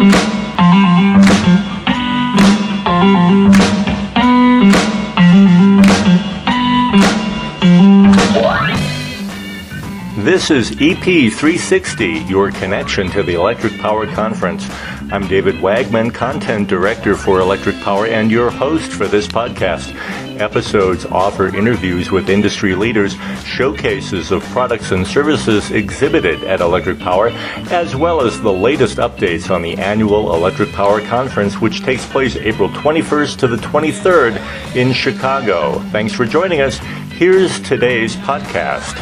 This is EP360, your connection to the Electric Power Conference. I'm David Wagman, Content Director for Electric Power, and your host for this podcast. Episodes offer interviews with industry leaders, showcases of products and services exhibited at Electric Power, as well as the latest updates on the annual Electric Power Conference, which takes place April 21st to the 23rd in Chicago. Thanks for joining us. Here's today's podcast.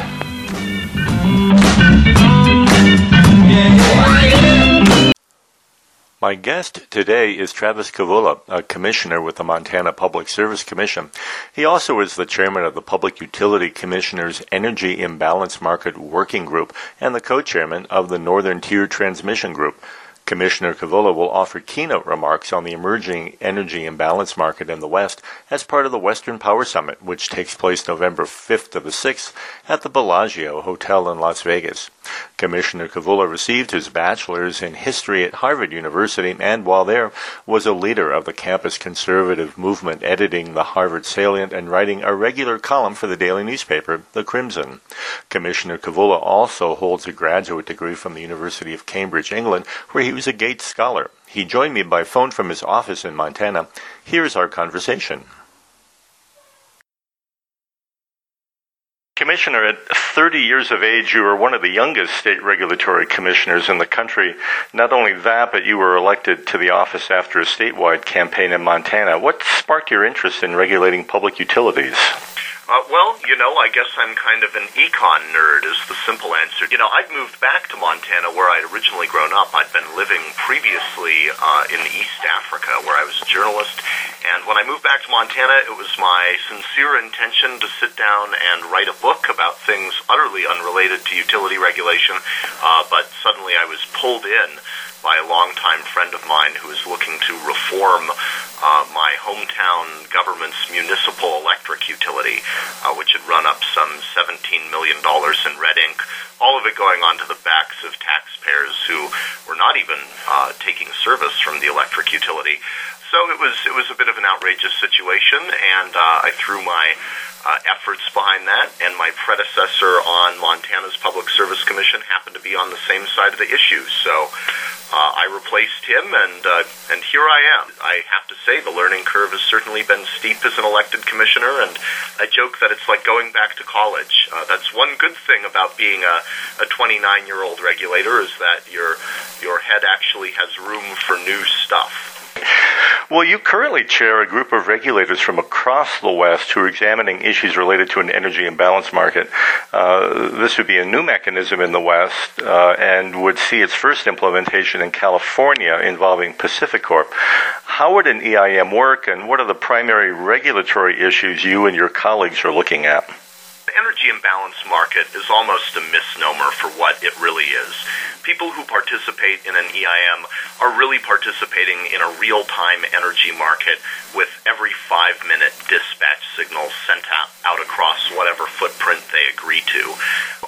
My guest today is Travis Kavulla, a commissioner with the Montana Public Service Commission. He also is the chairman of the Public Utility Commissioners Energy Imbalance Market Working Group and the co-chairman of the Northern Tier Transmission Group. Commissioner Kavulla will offer keynote remarks on the emerging energy imbalance market in the West as part of the Western Power Summit, which takes place November 5th to the 6th at the Bellagio Hotel in Las Vegas. Commissioner Kavulla received his bachelor's in history at Harvard University and while there was a leader of the campus conservative movement editing the Harvard Salient and writing a regular column for the daily newspaper, The Crimson. Commissioner Kavulla also holds a graduate degree from the University of Cambridge, England, where he was a Gates Scholar. He joined me by phone from his office in Montana. Here's our conversation. Commissioner, at 30 years of age, you were one of the youngest state regulatory commissioners in the country. Not only that, but you were elected to the office after a statewide campaign in Montana. What sparked your interest in regulating public utilities? Uh, well, you know, I guess I'm kind of an econ nerd, is the simple answer. You know, I'd moved back to Montana where I'd originally grown up. I'd been living previously uh, in East Africa where I was a journalist. And when I moved back to Montana, it was my sincere intention to sit down and write a book about things utterly unrelated to utility regulation. Uh, but suddenly I was pulled in by a longtime friend of mine who is looking to reform uh, my hometown government's municipal electric utility, uh, which had run up some $17 million in red ink, all of it going onto the backs of taxpayers who were not even uh, taking service from the electric utility. So it was it was a bit of an outrageous situation, and uh, I threw my uh, efforts behind that, and my predecessor on Montana's Public Service Commission happened to be on the same side of the issue. So uh, I replaced him, and uh, and here I am. I have to say the learning curve has certainly been steep as an elected commissioner, and I joke that it's like going back to college. Uh, that's one good thing about being a, a 29 year old regulator is that your your head actually has room for new stuff. Well, you currently chair a group of regulators from across the West who are examining issues related to an energy imbalance market. Uh, this would be a new mechanism in the West uh, and would see its first implementation in California involving PacifiCorp. How would an EIM work, and what are the primary regulatory issues you and your colleagues are looking at? The energy imbalance market is almost a misnomer for what it really is. People who participate in an EIM are really participating in a real time energy market with every five minute dispatch signal sent out, across whatever footprint they agree to.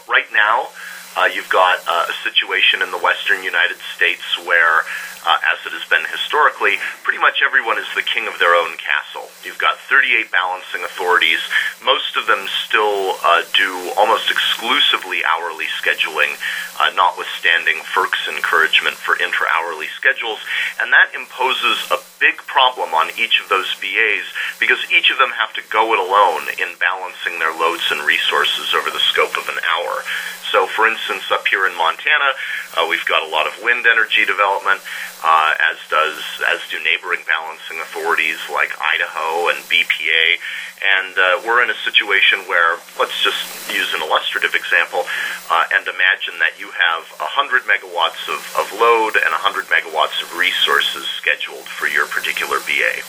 Right now, uh, you've got uh, a situation in the western United States where uh, as it has been historically, pretty much everyone is the king of their own castle. You've got 38 balancing authorities. Most of them still uh, do almost exclusively hourly scheduling, uh, notwithstanding FERC's encouragement for intra-hourly schedules, and that imposes a big problem on each of those BAs because each of them have to go it alone in balancing their loads and resources over the scope of an hour. So, for instance, up here in Montana, uh, we've got a lot of wind energy development uh, as does as do neighboring balancing authorities like Idaho and BPA. And uh, we're in a situation where, let's just use an illustrative example, uh, and imagine that you have 100 megawatts of, of load and 100 megawatts of resources scheduled for your particular BA.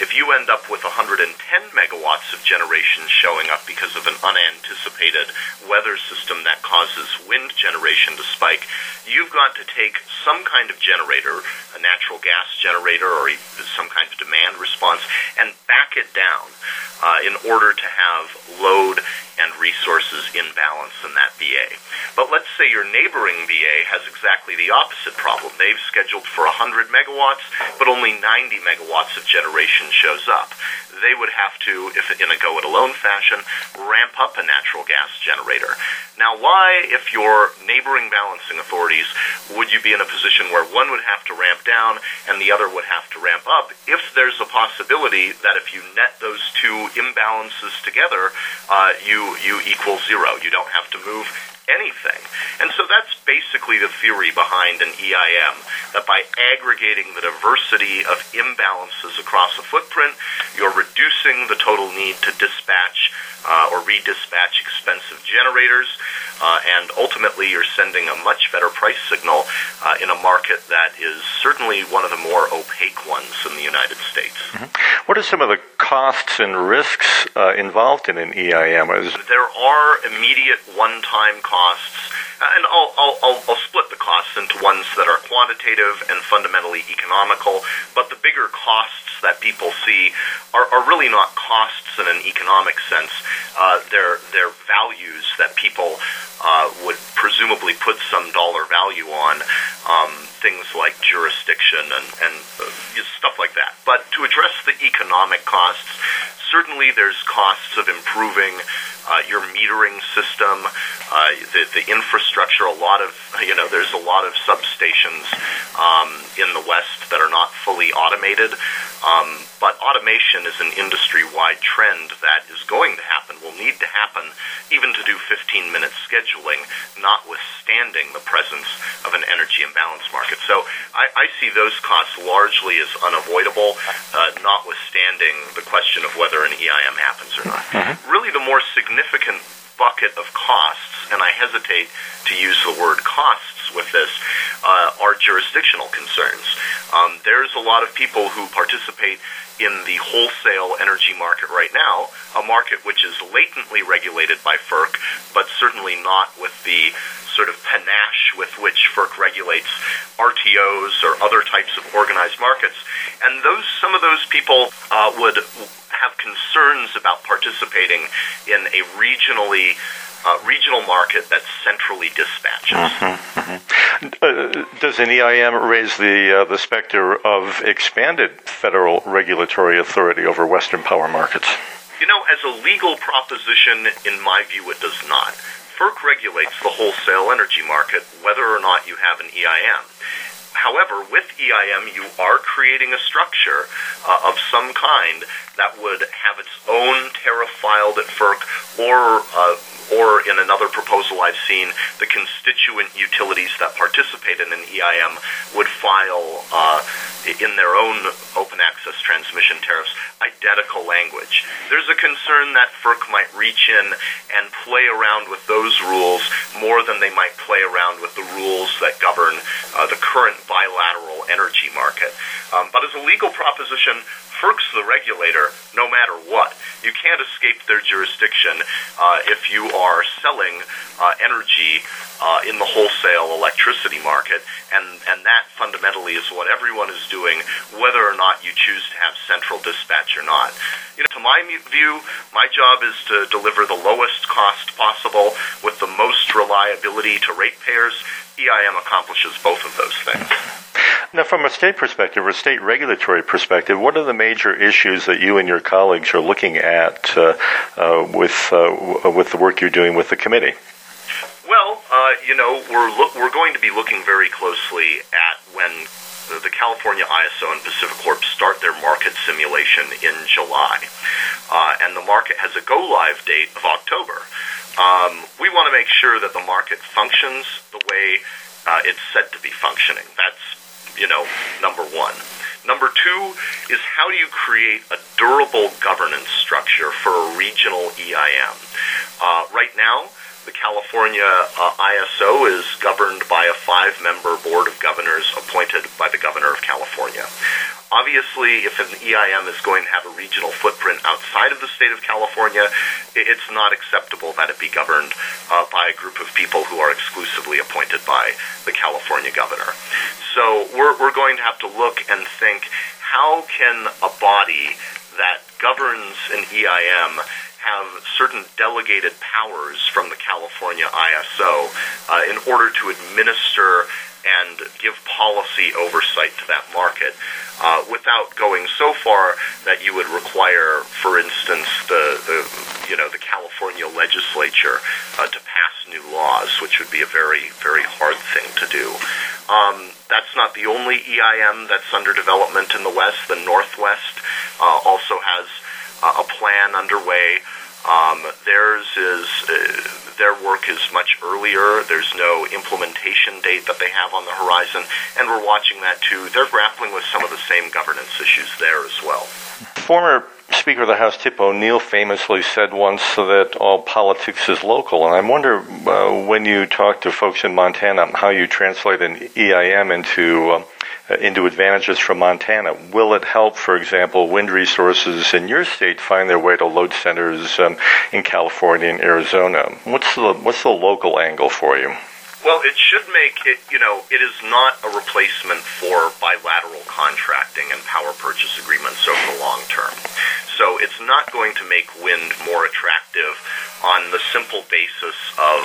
If you end up with 110 megawatts of generation showing up because of an unanticipated weather system that causes wind generation to spike, you've got to take some kind of generator, a natural gas generator or some kind of demand response, and back it down uh, in order to have load and resources imbalance in that BA. But let's say your neighboring BA has exactly the opposite problem. They've scheduled for 100 megawatts, but only 90 megawatts of generation shows up. They would have to, if in a go it alone fashion, ramp up a natural gas generator. Now, why, if your neighboring balancing authorities, would you be in a position where one would have to ramp down and the other would have to ramp up if there's a possibility that if you net those two imbalances together, uh, you, you equal zero? You don't have to move anything. And so that's basically the theory behind an EIM, that by aggregating the diversity of imbalances across a footprint, you're reducing the total need to dispatch uh, or redispatch expensive generators, uh, and ultimately you're sending a much better price signal uh, in a market that is certainly one of the more opaque ones in the United States. Mm-hmm. What are some of the costs and risks uh, involved in an EIM? There are immediate one-time costs, uh, and I'll, I'll, I'll, I'll split the costs into ones that are quantitative and fundamentally economical, but the bigger costs that people see are, are really not costs in an economic sense. Uh, they're, they're values that people uh, would presumably put some dollar value on, um, things like jurisdiction and, and uh, stuff like that. But to address the economic costs, certainly there's costs of improving uh, your metering system, uh, the, the infrastructure. A lot of, you know, there's a lot of substations um, in the West that are not fully automated. Um, but automation is an industry-wide trend that is going to happen, will need to happen, even to do 15-minute scheduling, notwithstanding the presence of an energy imbalance market. So I, I see those costs largely as unavoidable, uh, notwithstanding the question of whether an EIM happens or not. Mm-hmm. Really, the more significant bucket of costs, and I hesitate to use the word costs with this, uh, are jurisdictional concerns. Um, there's a lot of people who participate in the wholesale energy market right now, a market which is latently regulated by FERC, but certainly not with the sort of panache with which FERC regulates RTOs or other types of organized markets. And those some of those people uh, would have concerns about participating in a regionally uh, regional market that centrally dispatches. Mm-hmm, mm-hmm. Uh, does an EIM raise the uh, the specter of expanded federal regulatory authority over Western power markets? You know, as a legal proposition, in my view, it does not. FERC regulates the wholesale energy market, whether or not you have an EIM. However, with EIM, you are creating a structure uh, of some kind that would have its own tariff filed at FERC or uh, or in another proposal I've seen, the constituent utilities that participate in an EIM would file uh, in their own open access transmission tariffs identical language. There's a concern that FERC might reach in and play around with those rules more than they might play around with the rules that govern uh, the current bilateral energy market. Um, but as a legal proposition, FERC's the regulator no matter what. You can't escape their jurisdiction uh, if you are selling uh, energy uh, in the wholesale electricity market, and, and that fundamentally is what everyone is doing, whether or not you choose to have central dispatch or not. You know, to my view, my job is to deliver the lowest cost possible with the most reliability to ratepayers. EIM accomplishes both of those things. Now, from a state perspective, or a state regulatory perspective, what are the major issues that you and your colleagues are looking at uh, uh, with uh, with the work you're doing with the committee? Well, uh, you know, we're lo- we're going to be looking very closely at when the California ISO and PacifiCorp start their market simulation in July, uh, and the market has a go live date of October. Um, we want to make sure that the market functions the way uh, it's said to be functioning. That's you know, number one. Number two is how do you create a durable governance structure for a regional EIM? Uh, right now, the California uh, ISO is governed by a five member board of governors appointed by the governor of California. Obviously, if an EIM is going to have a regional footprint outside of the state of California, it's not acceptable that it be governed uh, by a group of people who are exclusively appointed by the California governor. So we're, we're going to have to look and think how can a body that governs an EIM have certain delegated powers from the California ISO uh, in order to administer and give policy oversight to that market uh, without going so far that you would require, for instance, the, the you know the California legislature uh, to pass new laws, which would be a very very hard thing to do. Um, that's not the only EIM that's under development in the West. The Northwest uh, also has a plan underway um, theirs is uh, their work is much earlier. There's no implementation date that they have on the horizon, and we're watching that too. They're grappling with some of the same governance issues there as well. Former Speaker of the House Tip O'Neill famously said once that all politics is local, and I wonder uh, when you talk to folks in Montana how you translate an EIM into uh, into advantages from Montana? Will it help, for example, wind resources in your state find their way to load centers um, in California and Arizona? What's the what's the local angle for you? Well, it should make it, you know, it is not a replacement for bilateral contracting and power purchase agreements over the long term. So it's not going to make wind more attractive on the simple basis of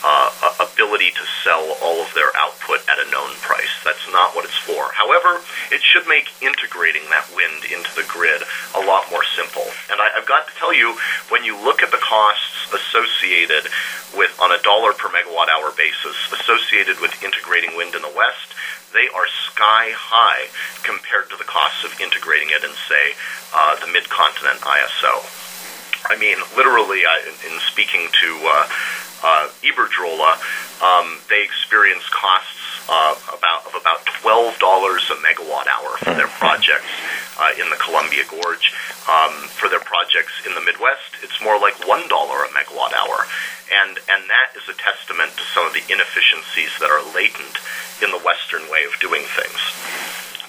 uh, ability to sell all of their output at a known price. That's not what it's for. However, it should make integrating that wind into the grid a lot more simple. And I, I've got to tell you, when you look at the costs associated with, on a dollar per megawatt hour basis, associated with integrating wind in the West, they are sky high compared to the costs of integrating it in, say, uh, the mid-continent ISO. I mean, literally, I, in speaking to uh, uh, Iberdrola, um, they experience costs uh, about of about twelve dollars a megawatt hour for their mm-hmm. projects uh, in the Columbia Gorge. Um, for their projects in the Midwest, it's more like one dollar a megawatt hour, and and that is a testament to some of the inefficiencies that are latent in the Western way of doing things.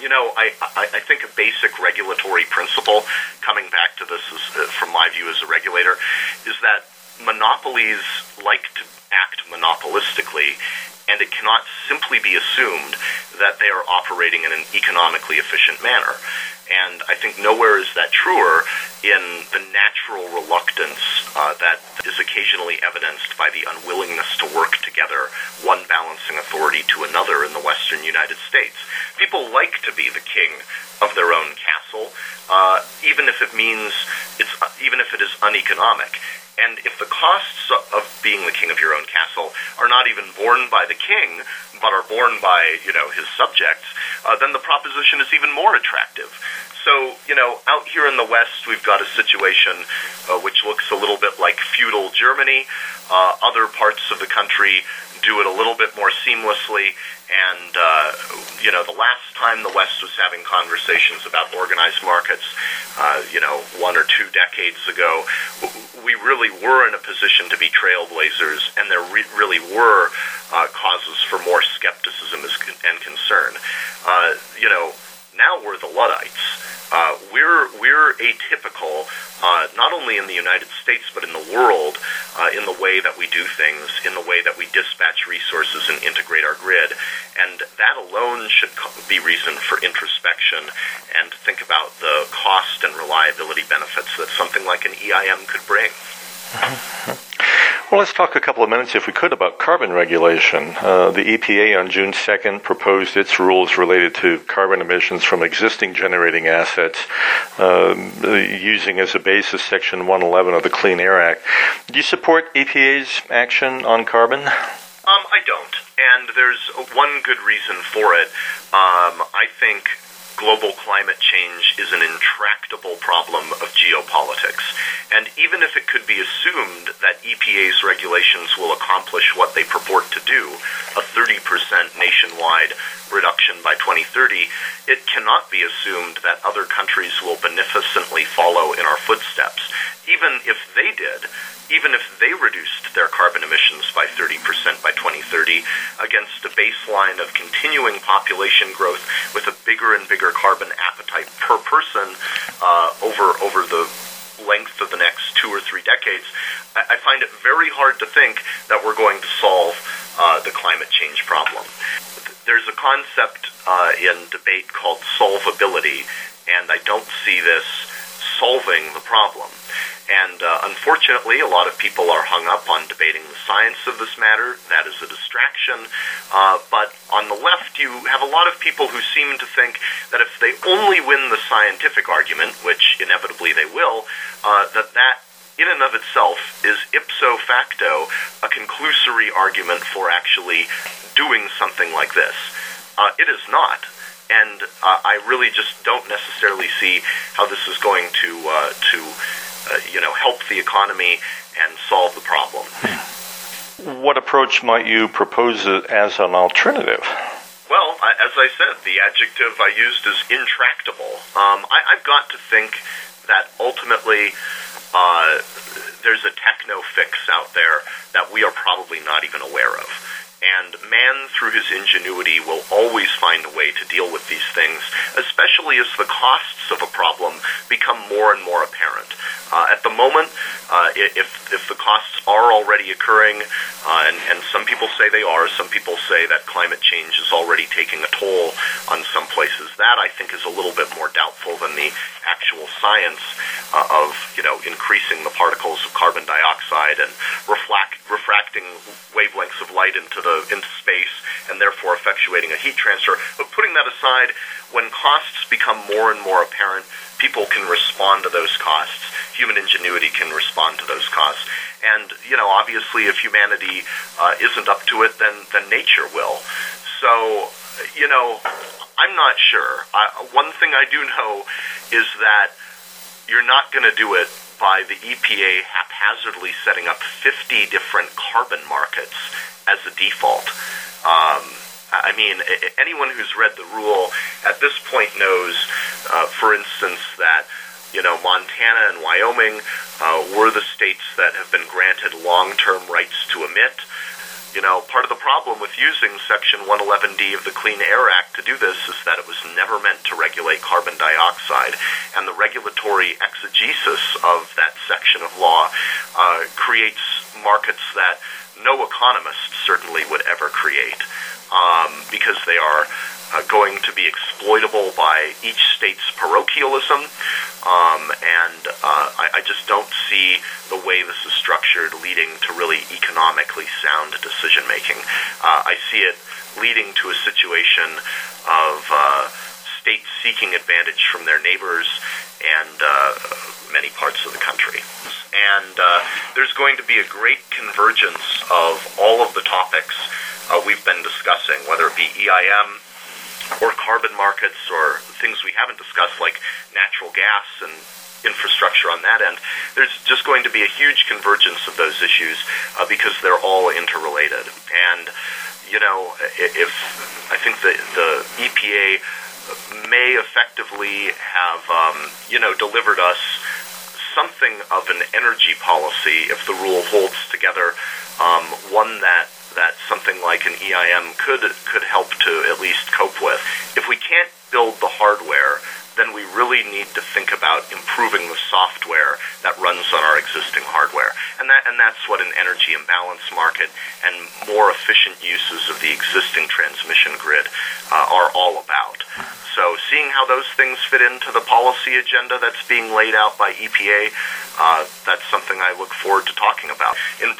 You know, I, I, I think a basic regulatory principle, coming back to this is, uh, from my view as a regulator, is that monopolies like to act monopolistically, and it cannot simply be assumed that they are operating in an economically efficient manner. And I think nowhere is that truer in the natural reluctance uh, that is occasionally evidenced by the unwillingness to work together, one balancing authority to another in the western United States. People like to be the king of their own castle, uh, even if it means it's even if it is uneconomic. Costs of being the king of your own castle are not even borne by the king, but are borne by, you know, his subjects, uh, then the proposition is even more attractive. So, you know, out here in the West, we've got a situation uh, which looks a little bit like feudal Germany. Uh, other parts of the country do it a little bit more seamlessly. And, uh, you know, the last time the West was having conversations about organized markets, uh, you know, one or two decades ago, we really were in a position to be trailblazers, and there re- really were uh, causes for more skepticism and concern. Uh, you know, now we're the Luddites. Uh, we're we're atypical, uh, not only in the United States but in the world, uh, in the way that we do things, in the way that we dispatch resources and integrate our grid, and that alone should be reason for introspection and think about the cost and reliability benefits that something like an EIM could bring. Well, let's talk a couple of minutes, if we could, about carbon regulation. Uh, the EPA on June 2nd proposed its rules related to carbon emissions from existing generating assets, uh, using as a basis Section 111 of the Clean Air Act. Do you support EPA's action on carbon? Um, I don't, and there's one good reason for it. Um, I think global climate change is an intractable problem of geopolitics. And even if it could be assumed that EPA's regulations will accomplish what they purport to do, a 30% nationwide reduction by 2030, it cannot be assumed that other countries will beneficently follow in our footsteps. Even if they did, even if they reduced their carbon emissions by 30% by 2030 against a baseline of continuing population growth with a bigger and bigger carbon appetite per person uh, over over the length of the next two or three decades, I, I find it very hard to think that we're going to solve uh, the climate change problem. There's a concept uh, in debate called solvability, and I don't see this solving the problem. And uh, unfortunately, a lot of people are hung up on debating the science of this matter. That is a distraction. Uh, but on the left, you have a lot of people who seem to think that if they only win the scientific argument, which inevitably they will, uh, that that in and of itself is ipso facto a conclusory argument for actually doing something like this. Uh, it is not. And uh, I really just don't necessarily see how this is going to uh, to uh, you know help the economy and solve the problem. What approach might you propose as an alternative? Well, I, as I said, the adjective I used is intractable. Um, I, I've got to think that ultimately uh, there's a techno fix out there that we are probably not even aware of. And man, through his ingenuity, will always find a way to deal with these things, especially as the costs of a problem become more and more apparent. Uh, at the moment, uh, if if the costs are already occurring, uh, and, and some people say they are, some people say that climate change is already taking a toll on some places. That I think is a little bit more doubtful than the actual science uh, of you know increasing the particles of carbon dioxide and reflect, refracting wavelengths of light into the into space and therefore effectuating a heat transfer. But putting that aside, when costs become more and more apparent, people can respond to those costs. Human ingenuity can respond to those costs. And you know, obviously, if humanity uh, isn't up to it, then then nature will. So you know, I'm not sure. I, one thing I do know is that you're not going to do it by the EPA haphazardly setting up 50 different carbon markets as a default. Um, I mean, anyone who's read the rule at this point knows, uh, for instance, that you know Montana and Wyoming uh, were the states that have been granted long-term rights to emit. You know, part of the problem with using Section 111D of the Clean Air Act to do this is that it was never meant to regulate carbon dioxide, and the regulatory exegesis of that section of law uh, creates markets that no economist certainly would ever create um, because they are uh, going to be exploitable by each state's parochialism, um, and uh, I, I just don't see the way this is structured leading to really economically sound decision making. Uh, I see it leading to a situation of uh, states seeking advantage from their neighbors and uh, many parts of the country. And uh, there's going to be a great convergence of all of the topics uh, we've been discussing, whether it be EIM, or carbon markets or things we haven't discussed like natural gas and infrastructure on that end, there's just going to be a huge convergence of those issues uh, because they're all interrelated. And, you know, if I think the, the EPA may effectively have, um, you know, delivered us something of an energy policy if the rule holds together, um, one that that something like an EIM could could help to at least cope with. If we can't build the hardware, then we really need to think about improving the software that runs on our existing hardware. And that and that's what an energy imbalance market and more efficient uses of the existing transmission grid uh, are all about. So seeing how those things fit into the policy agenda that's being laid out by EPA, uh, that's something I look forward to talking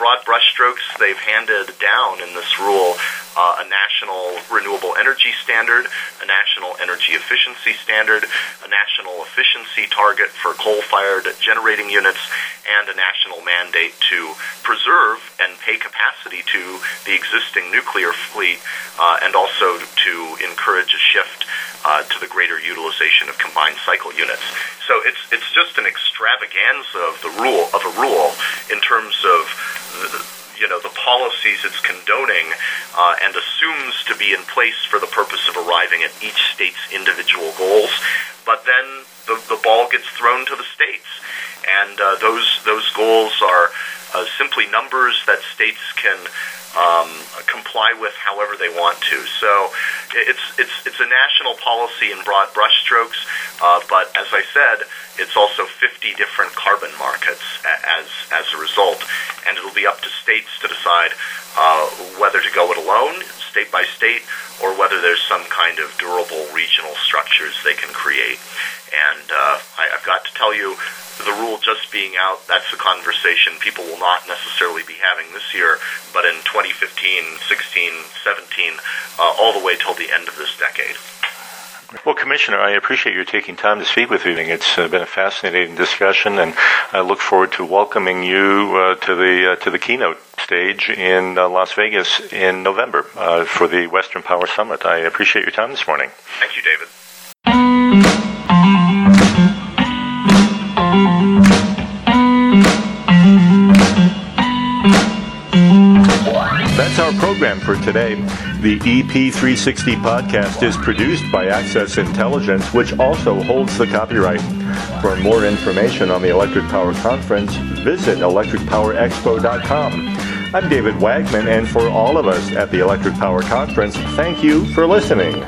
broad brushstrokes, they've handed down in this rule uh, a national renewable energy standard, a national energy efficiency standard, a national efficiency target for coal-fired generating units, and a national mandate to preserve and pay capacity to the existing nuclear fleet, uh, and also to encourage a shift uh, to the greater utilization of combined cycle units. So it's it's just an extravaganza of the rule of a rule in terms of. The, you know the policies it's condoning uh, and assumes to be in place for the purpose of arriving at each state's individual goals, but then the, the ball gets thrown to the states, and uh, those those goals are uh, simply numbers that states can um, comply with however they want to. So it's it's it's a national policy in broad brushstrokes, uh, but as I said, it's also 50 different carbon markets as as a result, and it'll be up to states to decide uh, whether to go it alone, state by state, or whether there's some kind of durable regional structures they can create. And uh, I, I've got to tell you, the rule just being out, that's a conversation people will not necessarily be having this year, but in 2015, 16, 17, uh, all the way till the end of this decade. Well, Commissioner, I appreciate your taking time to speak with me. It's uh, been a fascinating discussion, and I look forward to welcoming you uh, to the uh, to the keynote stage in uh, Las Vegas in November uh, for the Western Power Summit. I appreciate your time this morning. Thank you, David. That's our program for today. The EP360 podcast is produced by Access Intelligence, which also holds the copyright. For more information on the Electric Power Conference, visit electricpowerexpo.com. I'm David Wagman, and for all of us at the Electric Power Conference, thank you for listening.